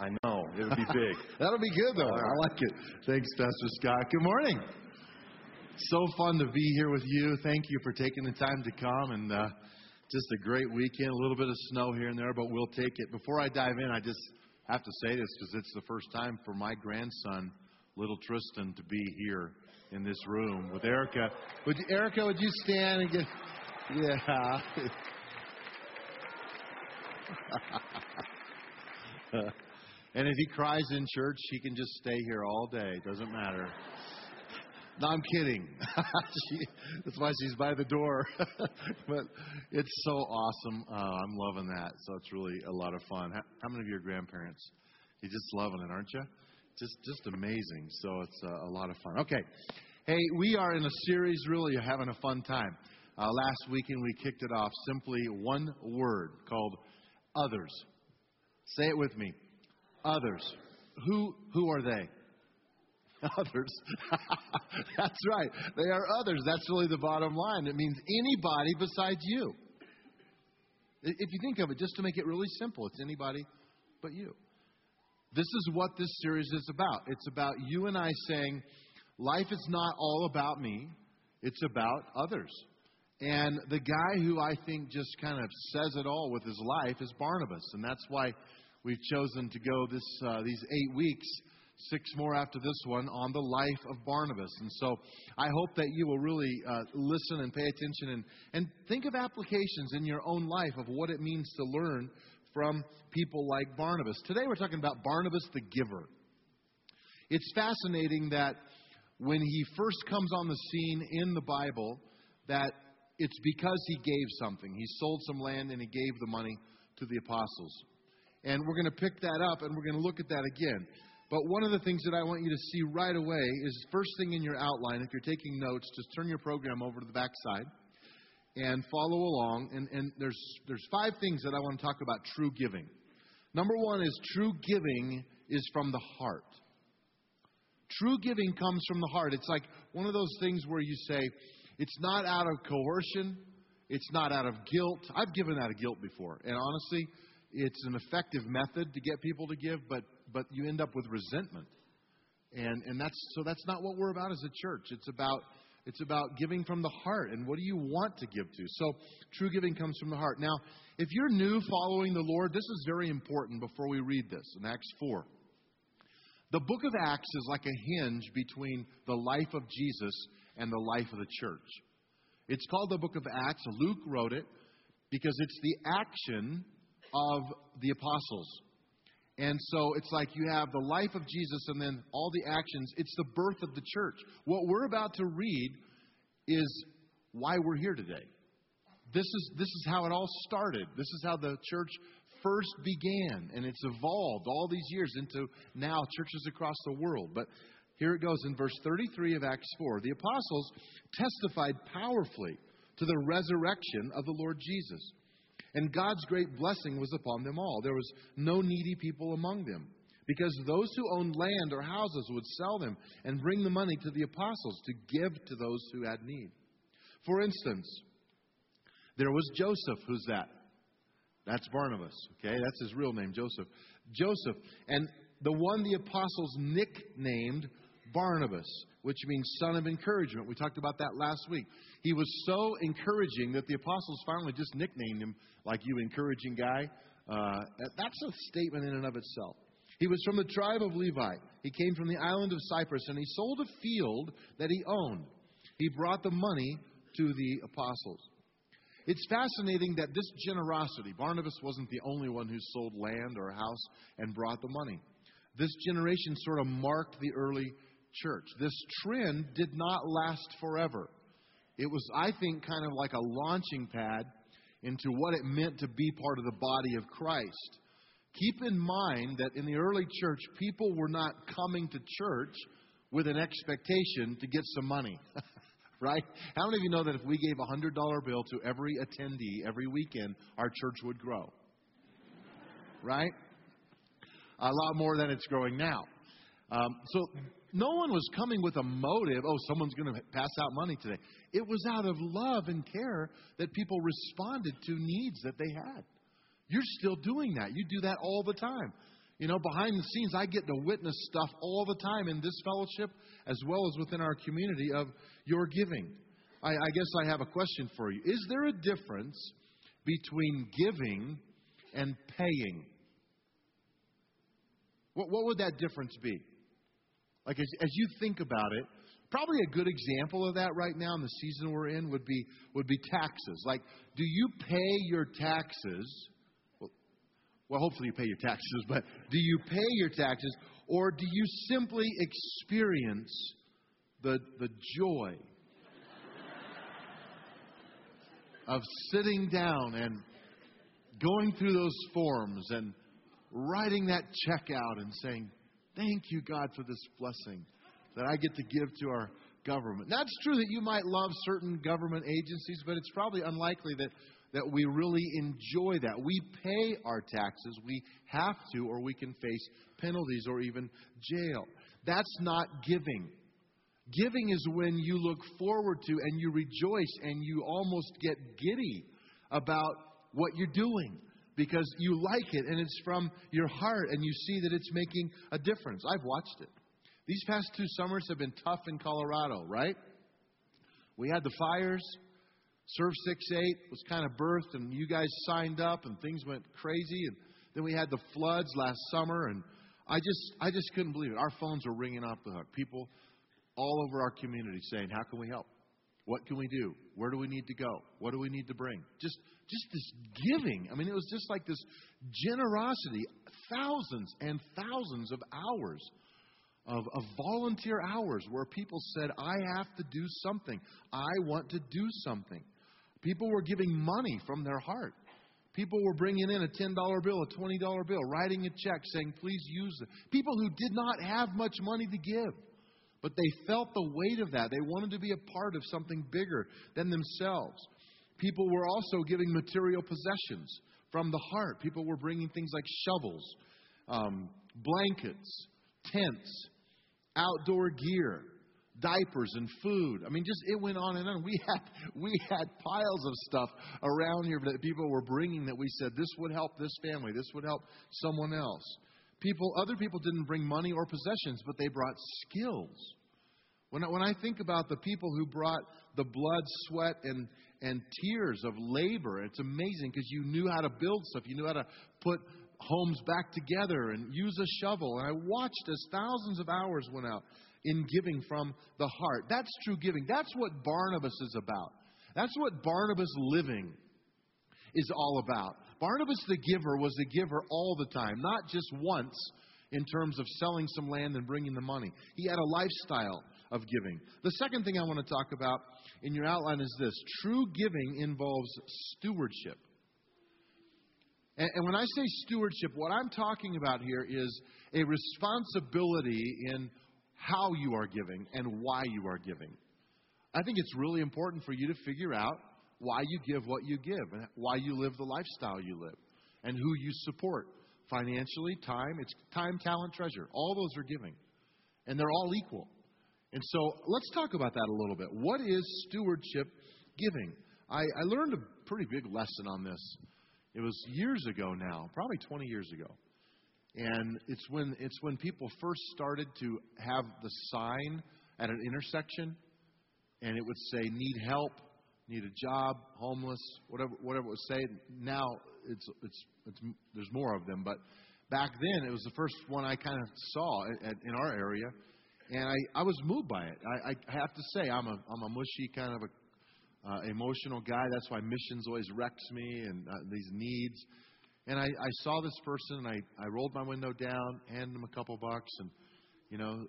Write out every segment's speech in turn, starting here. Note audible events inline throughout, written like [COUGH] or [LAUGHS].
I know. It'll be big. [LAUGHS] That'll be good, though. I like it. Thanks, Pastor Scott. Good morning. So fun to be here with you. Thank you for taking the time to come and uh, just a great weekend. A little bit of snow here and there, but we'll take it. Before I dive in, I just have to say this because it's the first time for my grandson, little Tristan, to be here in this room with Erica. Would you, Erica, would you stand and get? Yeah. [LAUGHS] and if he cries in church, he can just stay here all day. Doesn't matter. No, I'm kidding. [LAUGHS] she, that's why she's by the door. [LAUGHS] but it's so awesome. Uh, I'm loving that. So it's really a lot of fun. How, how, many of your grandparents? You're just loving it, aren't you? Just, just amazing. So it's uh, a lot of fun. Okay. Hey, we are in a series, really You're having a fun time. Uh, last weekend we kicked it off simply one word called others. Say it with me. Others. Who, who are they? [LAUGHS] Others. [LAUGHS] That's right. They are others. That's really the bottom line. It means anybody besides you. If you think of it, just to make it really simple, it's anybody but you. This is what this series is about. It's about you and I saying, life is not all about me, it's about others. And the guy who I think just kind of says it all with his life is Barnabas. And that's why we've chosen to go this, uh, these eight weeks six more after this one on the life of Barnabas. And so I hope that you will really uh, listen and pay attention and, and think of applications in your own life of what it means to learn from people like Barnabas. Today we're talking about Barnabas the giver. It's fascinating that when he first comes on the scene in the Bible, that it's because he gave something. He sold some land and he gave the money to the apostles. And we're going to pick that up and we're going to look at that again. But one of the things that I want you to see right away is first thing in your outline, if you're taking notes, just turn your program over to the back side and follow along. And, and there's, there's five things that I want to talk about true giving. Number one is true giving is from the heart. True giving comes from the heart. It's like one of those things where you say, it's not out of coercion, it's not out of guilt. I've given out of guilt before. And honestly, it's an effective method to get people to give, but but you end up with resentment. And and that's so that's not what we're about as a church. It's about it's about giving from the heart and what do you want to give to. So true giving comes from the heart. Now, if you're new following the Lord, this is very important before we read this in Acts 4. The book of Acts is like a hinge between the life of Jesus and the life of the church. It's called the book of Acts. Luke wrote it because it's the action of the apostles. And so it's like you have the life of Jesus and then all the actions. It's the birth of the church. What we're about to read is why we're here today. This is, this is how it all started. This is how the church first began, and it's evolved all these years into now churches across the world. But here it goes in verse 33 of Acts 4. The apostles testified powerfully to the resurrection of the Lord Jesus and God's great blessing was upon them all. There was no needy people among them, because those who owned land or houses would sell them and bring the money to the apostles to give to those who had need. For instance, there was Joseph. Who's that? That's Barnabas. Okay, that's his real name, Joseph. Joseph. And the one the apostles nicknamed Barnabas, which means son of encouragement. We talked about that last week. He was so encouraging that the apostles finally just nicknamed him like you encouraging guy. Uh, that's a statement in and of itself. He was from the tribe of Levi. He came from the island of Cyprus and he sold a field that he owned. He brought the money to the apostles. It's fascinating that this generosity, Barnabas wasn't the only one who sold land or a house and brought the money. This generation sort of marked the early church. This trend did not last forever. It was, I think, kind of like a launching pad into what it meant to be part of the body of Christ. Keep in mind that in the early church, people were not coming to church with an expectation to get some money. [LAUGHS] right? How many of you know that if we gave a $100 bill to every attendee every weekend, our church would grow? Right? A lot more than it's growing now. Um, so no one was coming with a motive, oh, someone's going to pass out money today. It was out of love and care that people responded to needs that they had. You're still doing that. You do that all the time. You know, behind the scenes, I get to witness stuff all the time in this fellowship as well as within our community of your giving. I, I guess I have a question for you. Is there a difference between giving and paying? What, what would that difference be? Like, as, as you think about it, probably a good example of that right now in the season we're in would be would be taxes. Like, do you pay your taxes? Well, well, hopefully you pay your taxes, but do you pay your taxes, or do you simply experience the the joy of sitting down and going through those forms and writing that check out and saying, Thank you, God, for this blessing that I get to give to our government. Now, it's true that you might love certain government agencies, but it's probably unlikely that, that we really enjoy that. We pay our taxes, we have to, or we can face penalties or even jail. That's not giving. Giving is when you look forward to and you rejoice and you almost get giddy about what you're doing because you like it and it's from your heart and you see that it's making a difference. I've watched it. These past two summers have been tough in Colorado, right? We had the fires. 6 8 was kind of birthed, and you guys signed up, and things went crazy. And then we had the floods last summer, and I just, I just couldn't believe it. Our phones were ringing off the hook. People all over our community saying, How can we help? What can we do? Where do we need to go? What do we need to bring? Just, just this giving. I mean, it was just like this generosity, thousands and thousands of hours of, of volunteer hours where people said, I have to do something. I want to do something. People were giving money from their heart. People were bringing in a $10 bill, a $20 bill, writing a check saying, please use it. People who did not have much money to give, but they felt the weight of that. They wanted to be a part of something bigger than themselves. People were also giving material possessions from the heart. People were bringing things like shovels, um, blankets, tents, outdoor gear, diapers and food. I mean, just it went on and on. We had we had piles of stuff around here that people were bringing that we said this would help this family, this would help someone else. People, other people didn't bring money or possessions, but they brought skills. When I, when I think about the people who brought the blood, sweat, and and tears of labor, it's amazing because you knew how to build stuff, you knew how to put homes back together and use a shovel. And I watched as thousands of hours went out in giving from the heart. That's true giving. That's what Barnabas is about. That's what Barnabas living is all about. Barnabas the giver was a giver all the time, not just once in terms of selling some land and bringing the money. He had a lifestyle of giving. The second thing I want to talk about in your outline is this true giving involves stewardship. And, and when I say stewardship, what I'm talking about here is a responsibility in how you are giving and why you are giving. I think it's really important for you to figure out why you give what you give and why you live the lifestyle you live and who you support financially, time, it's time, talent, treasure. All those are giving. And they're all equal. And so let's talk about that a little bit. What is stewardship giving? I, I learned a pretty big lesson on this it was years ago now, probably 20 years ago. And it's when it's when people first started to have the sign at an intersection and it would say need help, need a job, homeless, whatever whatever it would say. Now it's it's it's there's more of them, but back then it was the first one I kind of saw at, at, in our area, and I, I was moved by it. I, I have to say I'm a I'm a mushy kind of a uh, emotional guy. That's why missions always wrecks me and uh, these needs. And I, I saw this person, and I, I rolled my window down, handed him a couple bucks, and you know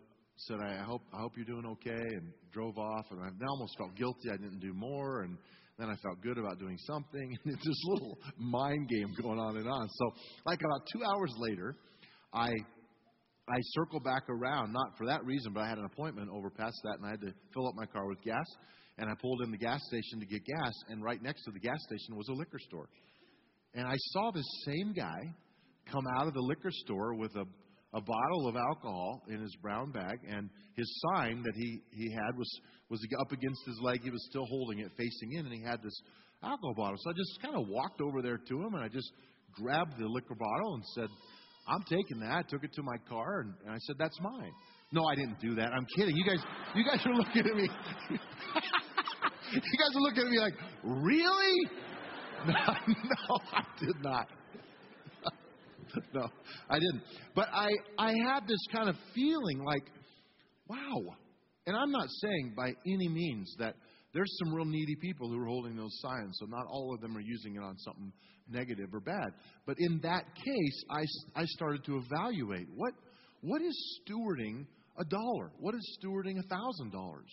said, I hope I hope you're doing okay, and drove off. And I almost felt guilty I didn't do more, and then I felt good about doing something. [LAUGHS] And it's this little mind game going on and on. So, like about two hours later, I I circled back around, not for that reason, but I had an appointment over past that, and I had to fill up my car with gas and I pulled in the gas station to get gas, and right next to the gas station was a liquor store. And I saw this same guy come out of the liquor store with a, a bottle of alcohol in his brown bag, and his sign that he, he had was, was up against his leg. He was still holding it facing in, and he had this alcohol bottle. So I just kind of walked over there to him, and I just grabbed the liquor bottle and said, I'm taking that. I took it to my car and, and I said, That's mine. No, I didn't do that. I'm kidding. You guys, you guys are looking at me. [LAUGHS] you guys are looking at me like, really? [LAUGHS] No, no, I did not. [LAUGHS] no, I didn't. But I, I had this kind of feeling like, wow. And I'm not saying by any means that there's some real needy people who are holding those signs, so not all of them are using it on something negative or bad. But in that case, I, I started to evaluate what, what is stewarding a dollar? What is stewarding a thousand dollars?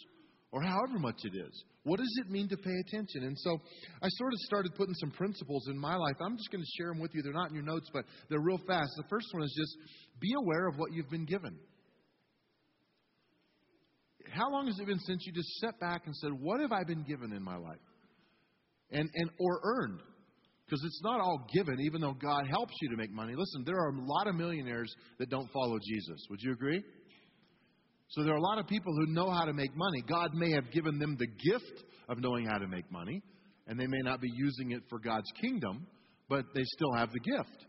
Or however much it is. What does it mean to pay attention? And so I sort of started putting some principles in my life. I'm just going to share them with you. They're not in your notes, but they're real fast. The first one is just be aware of what you've been given. How long has it been since you just sat back and said, What have I been given in my life? And, and or earned. Because it's not all given, even though God helps you to make money. Listen, there are a lot of millionaires that don't follow Jesus. Would you agree? So there are a lot of people who know how to make money. God may have given them the gift of knowing how to make money, and they may not be using it for God's kingdom, but they still have the gift.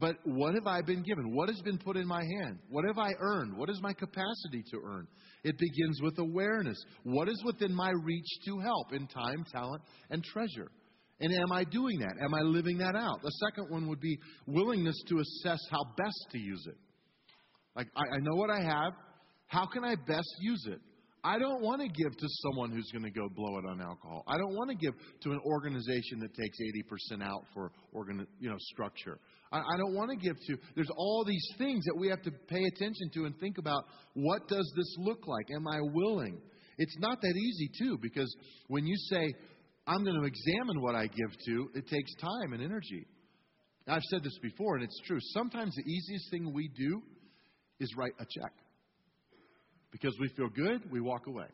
But what have I been given? What has been put in my hand? What have I earned? What is my capacity to earn? It begins with awareness. What is within my reach to help in time, talent, and treasure? And am I doing that? Am I living that out? The second one would be willingness to assess how best to use it. Like, I, I know what I have. How can I best use it? I don't want to give to someone who's going to go blow it on alcohol. I don't want to give to an organization that takes 80% out for organ, you know, structure. I, I don't want to give to. There's all these things that we have to pay attention to and think about. What does this look like? Am I willing? It's not that easy too, because when you say I'm going to examine what I give to, it takes time and energy. I've said this before, and it's true. Sometimes the easiest thing we do is write a check. Because we feel good, we walk away.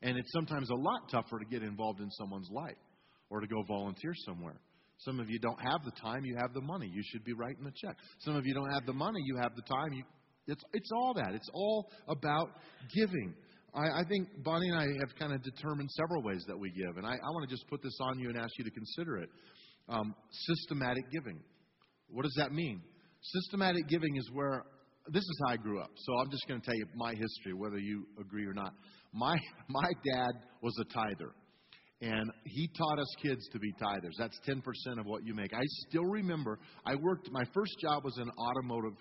And it's sometimes a lot tougher to get involved in someone's life or to go volunteer somewhere. Some of you don't have the time, you have the money. You should be writing the check. Some of you don't have the money, you have the time. You, it's, it's all that. It's all about giving. I, I think Bonnie and I have kind of determined several ways that we give. And I, I want to just put this on you and ask you to consider it. Um, systematic giving. What does that mean? Systematic giving is where this is how I grew up. So I'm just going to tell you my history, whether you agree or not. My [LAUGHS] my dad was a tither, and he taught us kids to be tithers. That's 10% of what you make. I still remember. I worked. My first job was in an automotive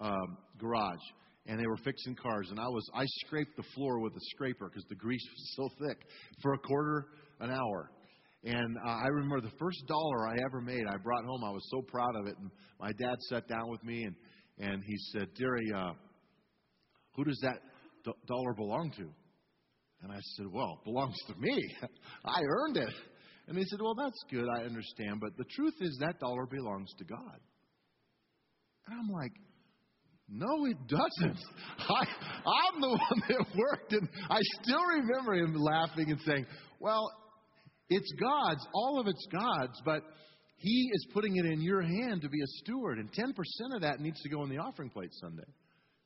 um, garage, and they were fixing cars, and I was I scraped the floor with a scraper because the grease was so thick for a quarter an hour. And uh, I remember the first dollar I ever made, I brought home. I was so proud of it. And my dad sat down with me and and he said, Deary, uh, who does that d- dollar belong to? And I said, Well, it belongs to me. [LAUGHS] I earned it. And he said, Well, that's good. I understand. But the truth is, that dollar belongs to God. And I'm like, no, it doesn't. [LAUGHS] I, I'm the [LAUGHS] one that worked. And I still remember him laughing and saying, Well, it's God's. All of it's God's. But he is putting it in your hand to be a steward, and 10% of that needs to go in the offering plate Sunday.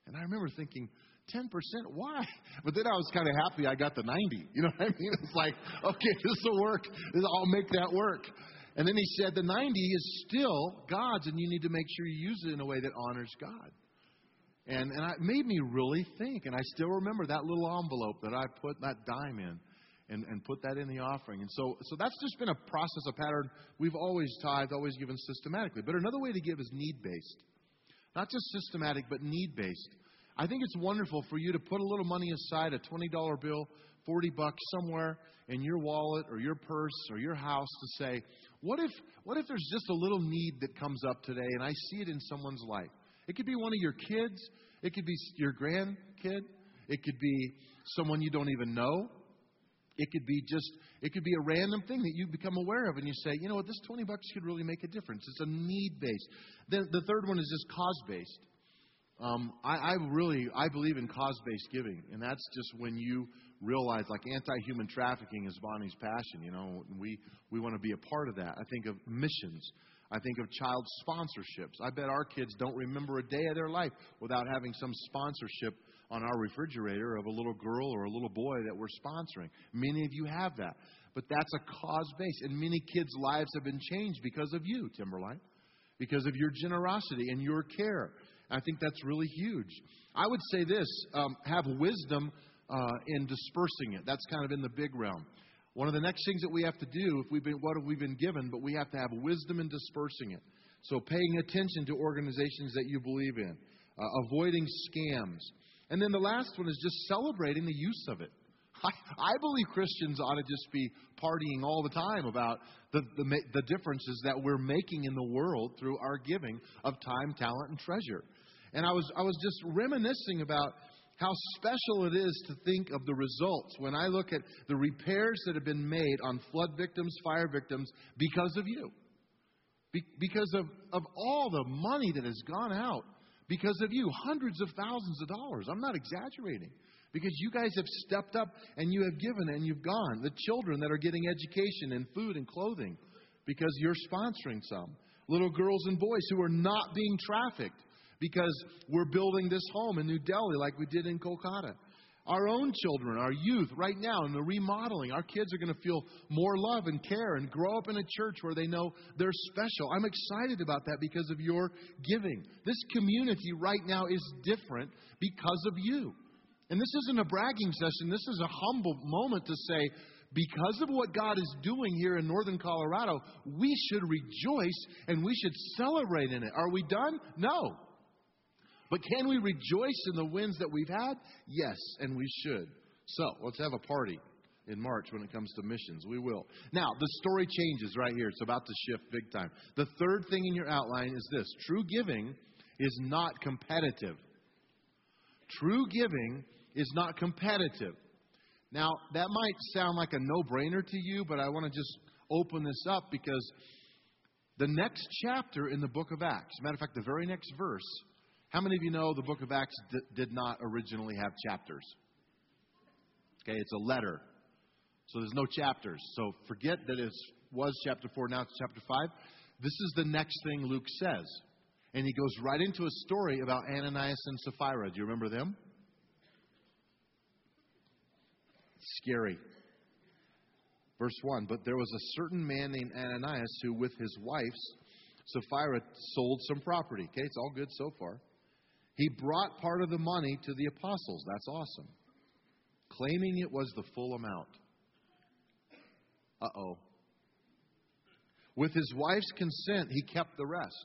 And I remember thinking, 10%? Why? But then I was kind of happy I got the 90. You know what I mean? [LAUGHS] It's like, okay, [LAUGHS] this will work. I'll make that work. And then he said, the 90 is still God's, and you need to make sure you use it in a way that honors God. And, and it made me really think. And I still remember that little envelope that I put that dime in and, and put that in the offering. And so, so that's just been a process, a pattern. We've always tithed, always given systematically. But another way to give is need based. Not just systematic, but need based. I think it's wonderful for you to put a little money aside, a $20 bill, 40 bucks somewhere in your wallet or your purse or your house to say, what if, what if there's just a little need that comes up today and I see it in someone's life? It could be one of your kids. It could be your grandkid. It could be someone you don't even know. It could be just, it could be a random thing that you become aware of and you say, you know what, this 20 bucks could really make a difference. It's a need based. Then the third one is just cause based. Um, I, I really, I believe in cause based giving. And that's just when you realize like anti-human trafficking is Bonnie's passion, you know, we, we want to be a part of that. I think of missions. I think of child sponsorships. I bet our kids don't remember a day of their life without having some sponsorship on our refrigerator of a little girl or a little boy that we're sponsoring. Many of you have that. But that's a cause base. And many kids' lives have been changed because of you, Timberline. because of your generosity and your care. I think that's really huge. I would say this um, have wisdom uh, in dispersing it. That's kind of in the big realm. One of the next things that we have to do, if we've been, what have we been given, but we have to have wisdom in dispersing it. So paying attention to organizations that you believe in, uh, avoiding scams. And then the last one is just celebrating the use of it. [LAUGHS] I, I believe Christians ought to just be partying all the time about the, the, the differences that we're making in the world through our giving of time, talent, and treasure. And I was, I was just reminiscing about how special it is to think of the results when I look at the repairs that have been made on flood victims, fire victims, because of you. Be- because of, of all the money that has gone out, because of you, hundreds of thousands of dollars. I'm not exaggerating. Because you guys have stepped up and you have given and you've gone. The children that are getting education and food and clothing because you're sponsoring some. Little girls and boys who are not being trafficked because we're building this home in New Delhi like we did in Kolkata. Our own children, our youth, right now in the remodeling, our kids are going to feel more love and care and grow up in a church where they know they're special. I'm excited about that because of your giving. This community right now is different because of you. And this isn't a bragging session, this is a humble moment to say, because of what God is doing here in northern Colorado, we should rejoice and we should celebrate in it. Are we done? No. But can we rejoice in the wins that we've had? Yes, and we should. So let's have a party in March when it comes to missions. We will. Now, the story changes right here. It's about to shift big time. The third thing in your outline is this true giving is not competitive. True giving is not competitive. Now, that might sound like a no brainer to you, but I want to just open this up because the next chapter in the book of Acts, matter of fact, the very next verse, how many of you know the book of Acts d- did not originally have chapters? Okay, it's a letter. So there's no chapters. So forget that it was chapter 4, now it's chapter 5. This is the next thing Luke says. And he goes right into a story about Ananias and Sapphira. Do you remember them? Scary. Verse 1 But there was a certain man named Ananias who, with his wife's Sapphira, sold some property. Okay, it's all good so far. He brought part of the money to the apostles. That's awesome. Claiming it was the full amount. Uh oh. With his wife's consent, he kept the rest.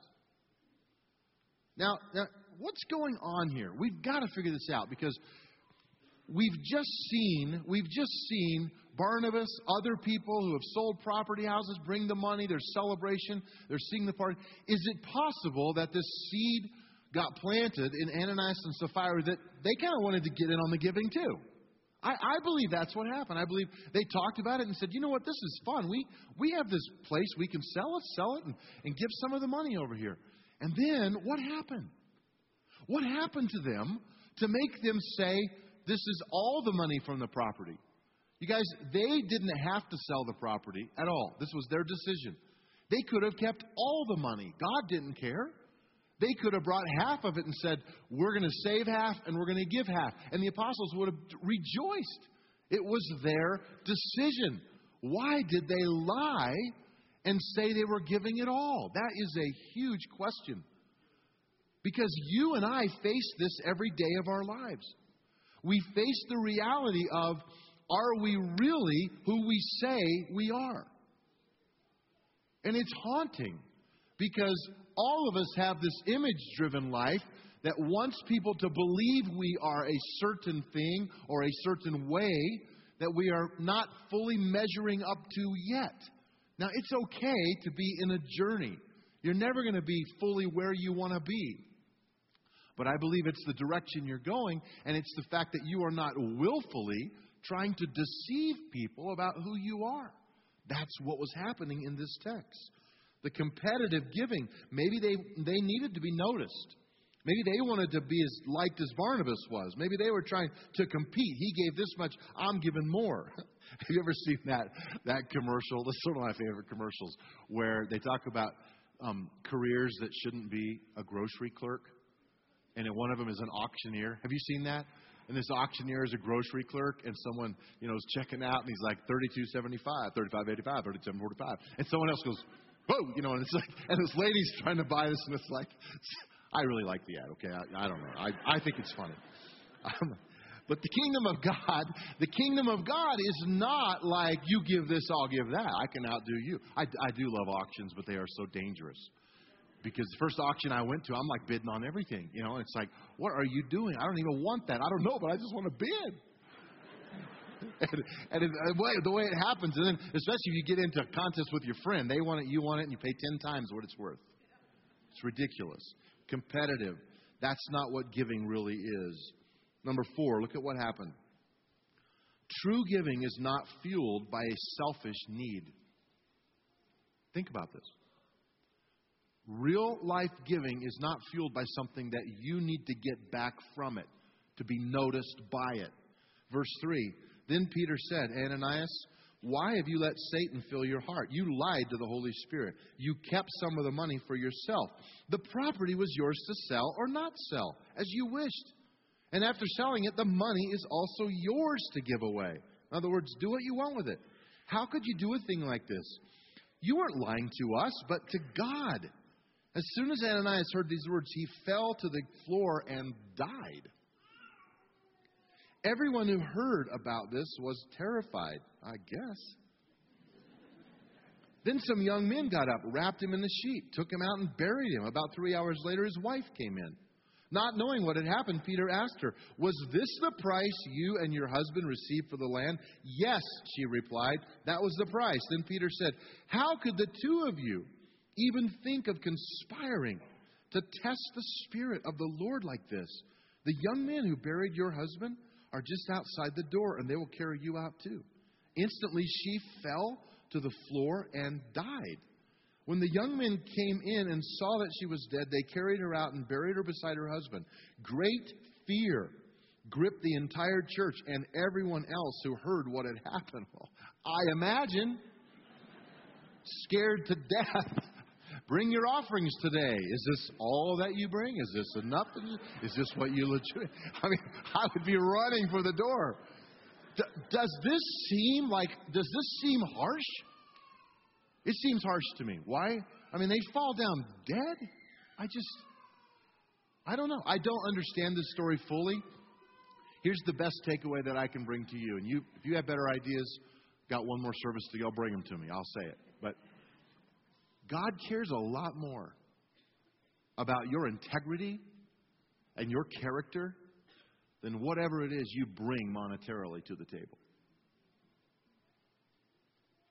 Now, now, what's going on here? We've got to figure this out because we've just seen, we've just seen Barnabas, other people who have sold property houses bring the money, there's celebration, they're seeing the party. Is it possible that this seed got planted in Ananias and Sapphira that they kind of wanted to get in on the giving too? I, I, believe that's what happened. I believe they talked about it and said, you know what, this is fun. We, we have this place we can sell it, sell it, and, and give some of the money over here. And then what happened? What happened to them to make them say, this is all the money from the property. You guys, they didn't have to sell the property at all. This was their decision. They could have kept all the money. God didn't care. They could have brought half of it and said, We're going to save half and we're going to give half. And the apostles would have rejoiced. It was their decision. Why did they lie and say they were giving it all? That is a huge question. Because you and I face this every day of our lives we face the reality of are we really who we say we are? And it's haunting because all of us have this image driven life that wants people to believe we are a certain thing or a certain way that we are not fully measuring up to yet. Now, it's okay to be in a journey. You're never going to be fully where you want to be. But I believe it's the direction you're going, and it's the fact that you are not willfully trying to deceive people about who you are. That's what was happening in this text. The competitive giving, maybe they, they needed to be noticed. Maybe they wanted to be as liked as Barnabas was. Maybe they were trying to compete. He gave this much, I'm giving more. [LAUGHS] Have you ever seen that that commercial? That's one of my favorite commercials where they talk about um, careers that shouldn't be a grocery clerk and one of them is an auctioneer. Have you seen that? And this auctioneer is a grocery clerk, and someone you know is checking out, and he's like thirty-two seventy-five, thirty-five eighty-five, thirty-seven forty-five, and someone else goes whoa, you know, and it's like, and this lady's trying to buy this, and it's like, I really like the ad. Okay, I, I don't know. I, I think it's funny. Um, but the kingdom of God, the kingdom of God is not like you give this, I'll give that. I can outdo you. I, I do love auctions, but they are so dangerous. Because the first auction I went to, I'm like bidding on everything, you know. It's like, what are you doing? I don't even want that. I don't know, but I just want to bid. And, [LAUGHS] and it, the, way, the way it happens, and then especially if you get into a contest with your friend, they want it, you want it, and you pay ten times what it's worth. It's ridiculous, competitive. That's not what giving really is. Number four, look at what happened. True giving is not fueled by a selfish need. Think about this. Real life giving is not fueled by something that you need to get back from it, to be noticed by it. Verse 3 Then Peter said, Ananias, why have you let Satan fill your heart? You lied to the Holy Spirit. You kept some of the money for yourself. The property was yours to sell or not sell, as you wished. And after selling it, the money is also yours to give away. In other words, do what you want with it. How could you do a thing like this? You weren't lying to us, but to God. As soon as Ananias heard these words, he fell to the floor and died. Everyone who heard about this was terrified, I guess. Then some young men got up, wrapped him in the sheet, took him out, and buried him. About three hours later, his wife came in. Not knowing what had happened, Peter asked her, Was this the price you and your husband received for the land? Yes, she replied. That was the price. Then Peter said, How could the two of you even think of conspiring to test the Spirit of the Lord like this? The young men who buried your husband are just outside the door, and they will carry you out too. Instantly, she fell to the floor and died. When the young men came in and saw that she was dead, they carried her out and buried her beside her husband. Great fear gripped the entire church and everyone else who heard what had [LAUGHS] happened. I imagine scared to death. Bring your offerings today. Is this all that you bring? Is this enough? Is this what you legit? I mean, [LAUGHS] I would be running for the door. D- does this seem like? Does this seem harsh? It seems harsh to me. Why? I mean, they fall down dead? I just, I don't know. I don't understand this story fully. Here's the best takeaway that I can bring to you. And you, if you have better ideas, got one more service to go, bring them to me. I'll say it. But God cares a lot more about your integrity and your character than whatever it is you bring monetarily to the table.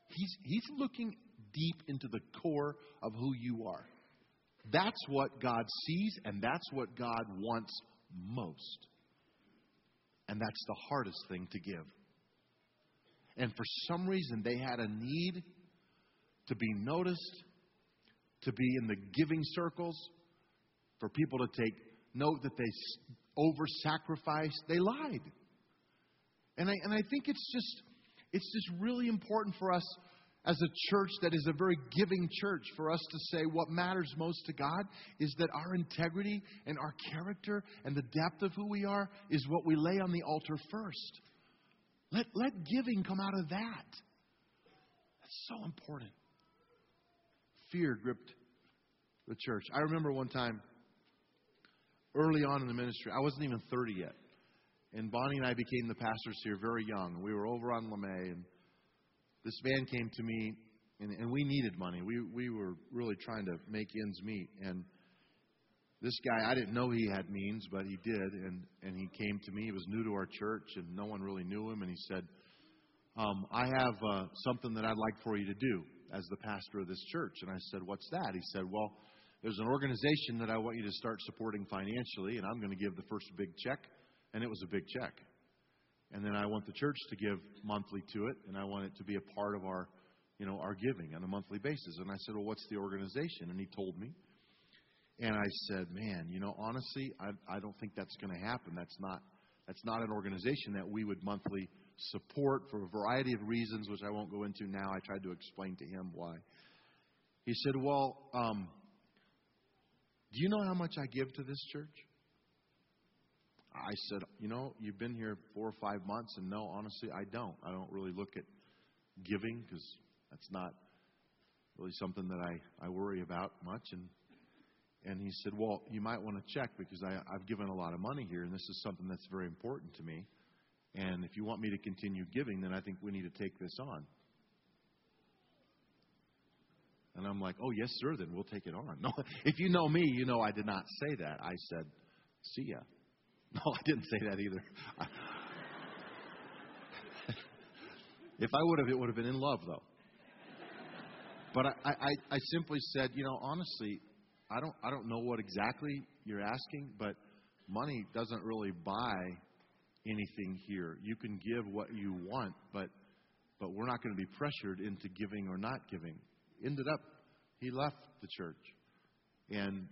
He's, he's looking deep into the core of who you are. That's what God sees, and that's what God wants most. And that's the hardest thing to give. And for some reason, they had a need to be noticed, to be in the giving circles, for people to take note that they over sacrificed. They lied. And I, and I think it's just, it's just really important for us as a church that is a very giving church, for us to say what matters most to God is that our integrity and our character and the depth of who we are is what we lay on the altar first. Let, let giving come out of that. That's so important. Fear gripped the church. I remember one time, early on in the ministry, I wasn't even 30 yet. And Bonnie and I became the pastors here very young. We were over on LeMay, and this man came to me, and, and we needed money. We, we were really trying to make ends meet. And this guy, I didn't know he had means, but he did. And, and he came to me. He was new to our church, and no one really knew him. And he said, um, I have uh, something that I'd like for you to do as the pastor of this church. And I said, What's that? He said, Well, there's an organization that I want you to start supporting financially, and I'm going to give the first big check. And it was a big check. And then I want the church to give monthly to it, and I want it to be a part of our, you know, our giving on a monthly basis. And I said, well, what's the organization? And he told me. And I said, man, you know, honestly, I, I don't think that's going to happen. That's not, that's not an organization that we would monthly support for a variety of reasons, which I won't go into now. I tried to explain to him why. He said, well, um, do you know how much I give to this church? I said, you know, you've been here four or five months, and no, honestly, I don't. I don't really look at giving because that's not really something that I, I worry about much. And, and he said, Well, you might want to check because I, I've given a lot of money here, and this is something that's very important to me. And if you want me to continue giving, then I think we need to take this on. And I'm like, oh, yes, sir, then we'll take it on. [LAUGHS] No, if you know me, you know I did not say that. I said, see ya. [LAUGHS] No, I didn't say that either. [LAUGHS] if I would have, it would have been in love, though. But I, I, I simply said, you know, honestly, I don't, I don't know what exactly you're asking, but money doesn't really buy anything here. You can give what you want, but, but we're not going to be pressured into giving or not giving ended up, he left the church. And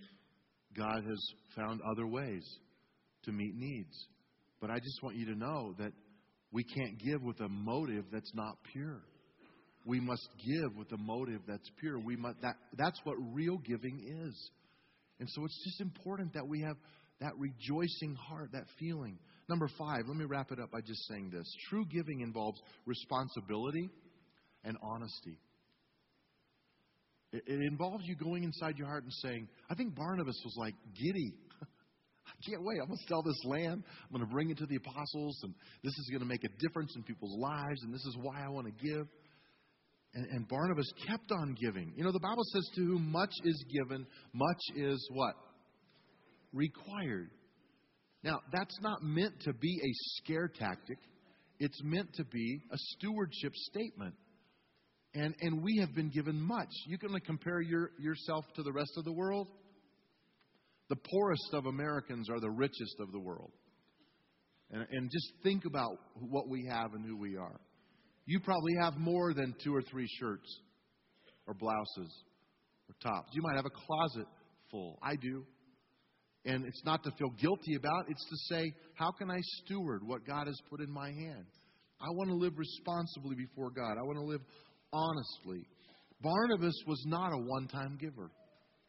God has found other ways to meet needs. But I just want you to know that we can't give with a motive that's not pure. We must give with a motive that's pure. We must, that, that's what real giving is. And so it's just important that we have that rejoicing heart, that feeling. Number five, let me wrap it up by just saying this. True giving involves responsibility and honesty. It, it involves you going inside your heart and saying, I think Barnabas was like giddy. [LAUGHS] I can't wait. I'm going to sell this land. I'm going to bring it to the apostles, and this is going to make a difference in people's lives, and this is why I want to give. And, and Barnabas kept on giving. You know, the Bible says, To whom much is given, much is what? Required. Now, that's not meant to be a scare tactic, it's meant to be a stewardship statement. And, and we have been given much. You can compare your, yourself to the rest of the world. The poorest of Americans are the richest of the world. And, and just think about what we have and who we are. You probably have more than two or three shirts or blouses or tops. You might have a closet full. I do. And it's not to feel guilty about, it's to say, how can I steward what God has put in my hand? I want to live responsibly before God. I want to live honestly. Barnabas was not a one time giver,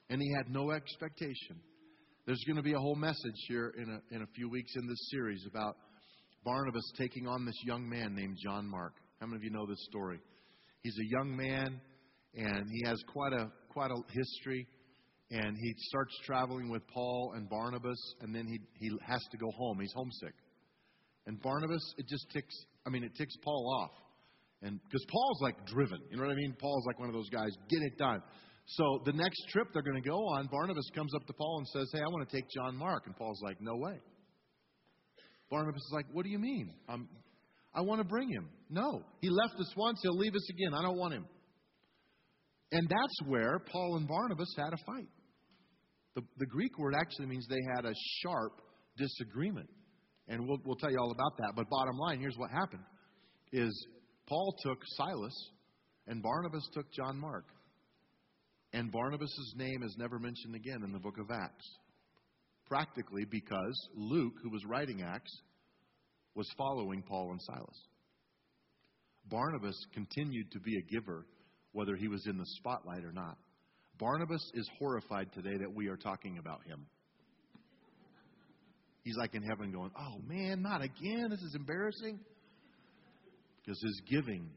and he had no expectation. There's going to be a whole message here in a, in a few weeks in this series about Barnabas taking on this young man named John Mark. How many of you know this story? He's a young man, and he has quite a quite a history. And he starts traveling with Paul and Barnabas, and then he he has to go home. He's homesick. And Barnabas, it just ticks. I mean, it ticks Paul off. And because Paul's like driven, you know what I mean? Paul's like one of those guys, get it done. So the next trip they're going to go on, Barnabas comes up to Paul and says, Hey, I want to take John Mark. And Paul's like, No way. Barnabas is like, What do you mean? Um, I want to bring him. No. He left us once, he'll leave us again. I don't want him. And that's where Paul and Barnabas had a fight. The, the Greek word actually means they had a sharp disagreement. And we'll, we'll tell you all about that. But bottom line, here's what happened is Paul took Silas, and Barnabas took John Mark. And Barnabas' name is never mentioned again in the book of Acts. Practically because Luke, who was writing Acts, was following Paul and Silas. Barnabas continued to be a giver, whether he was in the spotlight or not. Barnabas is horrified today that we are talking about him. He's like in heaven going, Oh man, not again. This is embarrassing because his giving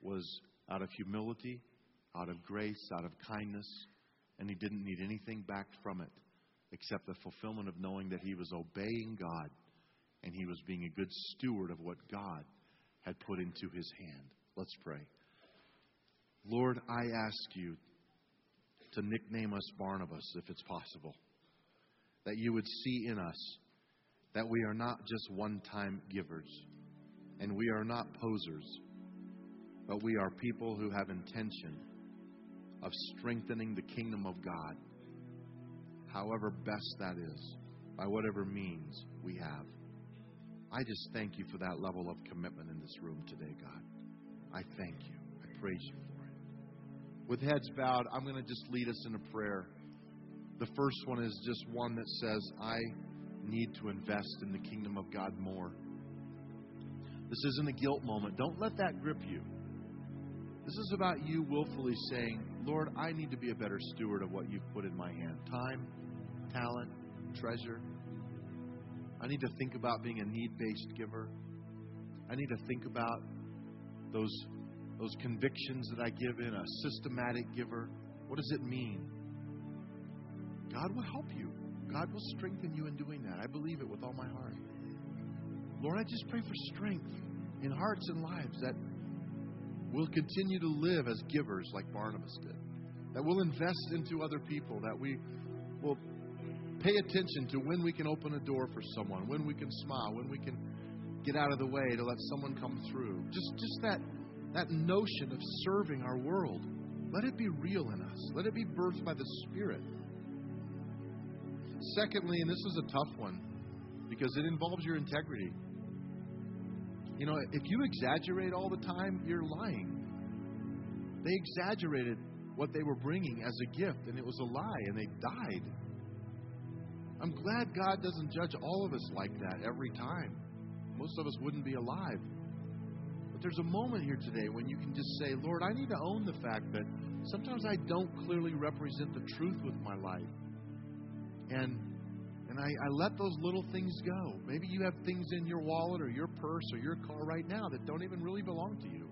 was out of humility, out of grace, out of kindness, and he didn't need anything back from it except the fulfillment of knowing that he was obeying God and he was being a good steward of what God had put into his hand. Let's pray. Lord, I ask you to nickname us Barnabas if it's possible. That you would see in us that we are not just one time givers and we are not posers, but we are people who have intention of strengthening the kingdom of God, however best that is, by whatever means we have. I just thank you for that level of commitment in this room today, God. I thank you. I praise you for it. With heads bowed, I'm going to just lead us in a prayer. The first one is just one that says, I need to invest in the kingdom of God more. This isn't a guilt moment. Don't let that grip you. This is about you willfully saying, Lord, I need to be a better steward of what you've put in my hand time, talent, treasure. I need to think about being a need based giver. I need to think about those those convictions that I give in, a systematic giver. What does it mean? God will help you. God will strengthen you in doing that. I believe it with all my heart. Lord, I just pray for strength in hearts and lives that we'll continue to live as givers like Barnabas did, that we'll invest into other people, that we will pay attention to when we can open a door for someone, when we can smile, when we can get out of the way to let someone come through. Just, just that, that notion of serving our world. Let it be real in us. Let it be birthed by the Spirit. Secondly, and this is a tough one because it involves your integrity. You know, if you exaggerate all the time, you're lying. They exaggerated what they were bringing as a gift, and it was a lie, and they died. I'm glad God doesn't judge all of us like that every time. Most of us wouldn't be alive. But there's a moment here today when you can just say, Lord, I need to own the fact that sometimes I don't clearly represent the truth with my life. And and I, I let those little things go. Maybe you have things in your wallet or your purse or your car right now that don't even really belong to you.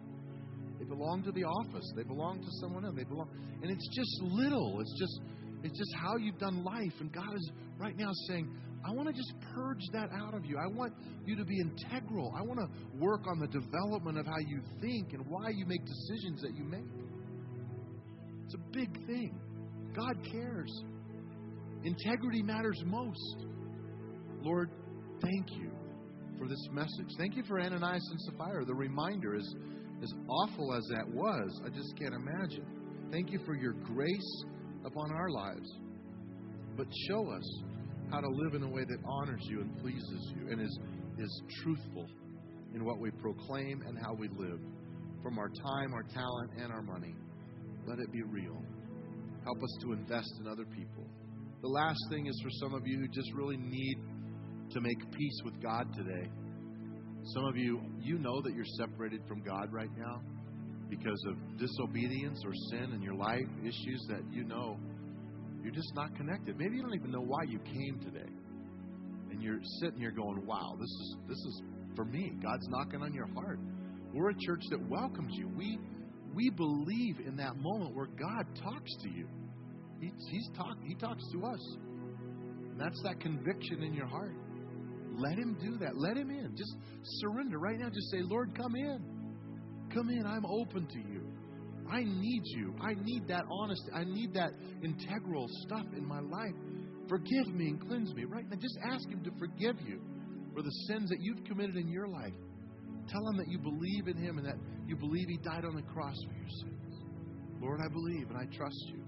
They belong to the office. They belong to someone else. They belong, and it's just little. It's just, it's just how you've done life. And God is right now saying, I want to just purge that out of you. I want you to be integral. I want to work on the development of how you think and why you make decisions that you make. It's a big thing. God cares. Integrity matters most. Lord, thank you for this message. Thank you for Ananias and Sapphira. The reminder is as awful as that was, I just can't imagine. Thank you for your grace upon our lives. But show us how to live in a way that honors you and pleases you and is, is truthful in what we proclaim and how we live. From our time, our talent, and our money. Let it be real. Help us to invest in other people. The last thing is for some of you who just really need to make peace with God today. Some of you, you know that you're separated from God right now because of disobedience or sin in your life, issues that you know you're just not connected. Maybe you don't even know why you came today. And you're sitting here going, "Wow, this is this is for me. God's knocking on your heart." We're a church that welcomes you. We we believe in that moment where God talks to you. He, he's talk, he talks to us. And that's that conviction in your heart. Let him do that. Let him in. Just surrender right now. Just say, Lord, come in. Come in. I'm open to you. I need you. I need that honesty. I need that integral stuff in my life. Forgive me and cleanse me. Right now, just ask Him to forgive you for the sins that you've committed in your life. Tell Him that you believe in Him and that you believe He died on the cross for your sins. Lord, I believe and I trust you.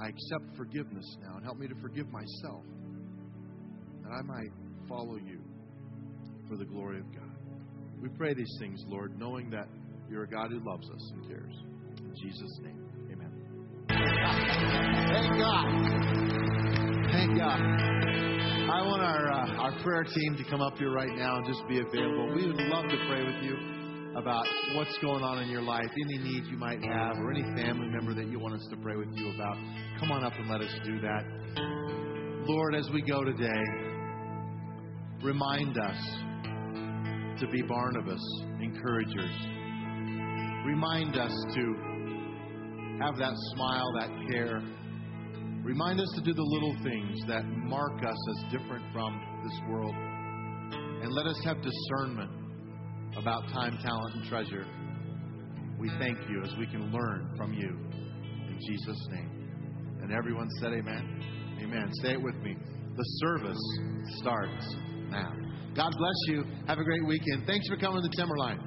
I accept forgiveness now and help me to forgive myself that I might follow you for the glory of God. We pray these things, Lord, knowing that you're a God who loves us and cares. In Jesus' name, amen. Thank God. Thank God. I want our, uh, our prayer team to come up here right now and just be available. We would love to pray with you about what's going on in your life, any needs you might have, or any family member that you want us to pray with you about. Come on up and let us do that. Lord, as we go today, remind us to be Barnabas, encouragers. Remind us to have that smile, that care. Remind us to do the little things that mark us as different from this world. And let us have discernment about time, talent, and treasure. We thank you as we can learn from you. In Jesus' name. And everyone said, Amen. Amen. Say it with me. The service starts now. God bless you. Have a great weekend. Thanks for coming to Timberline.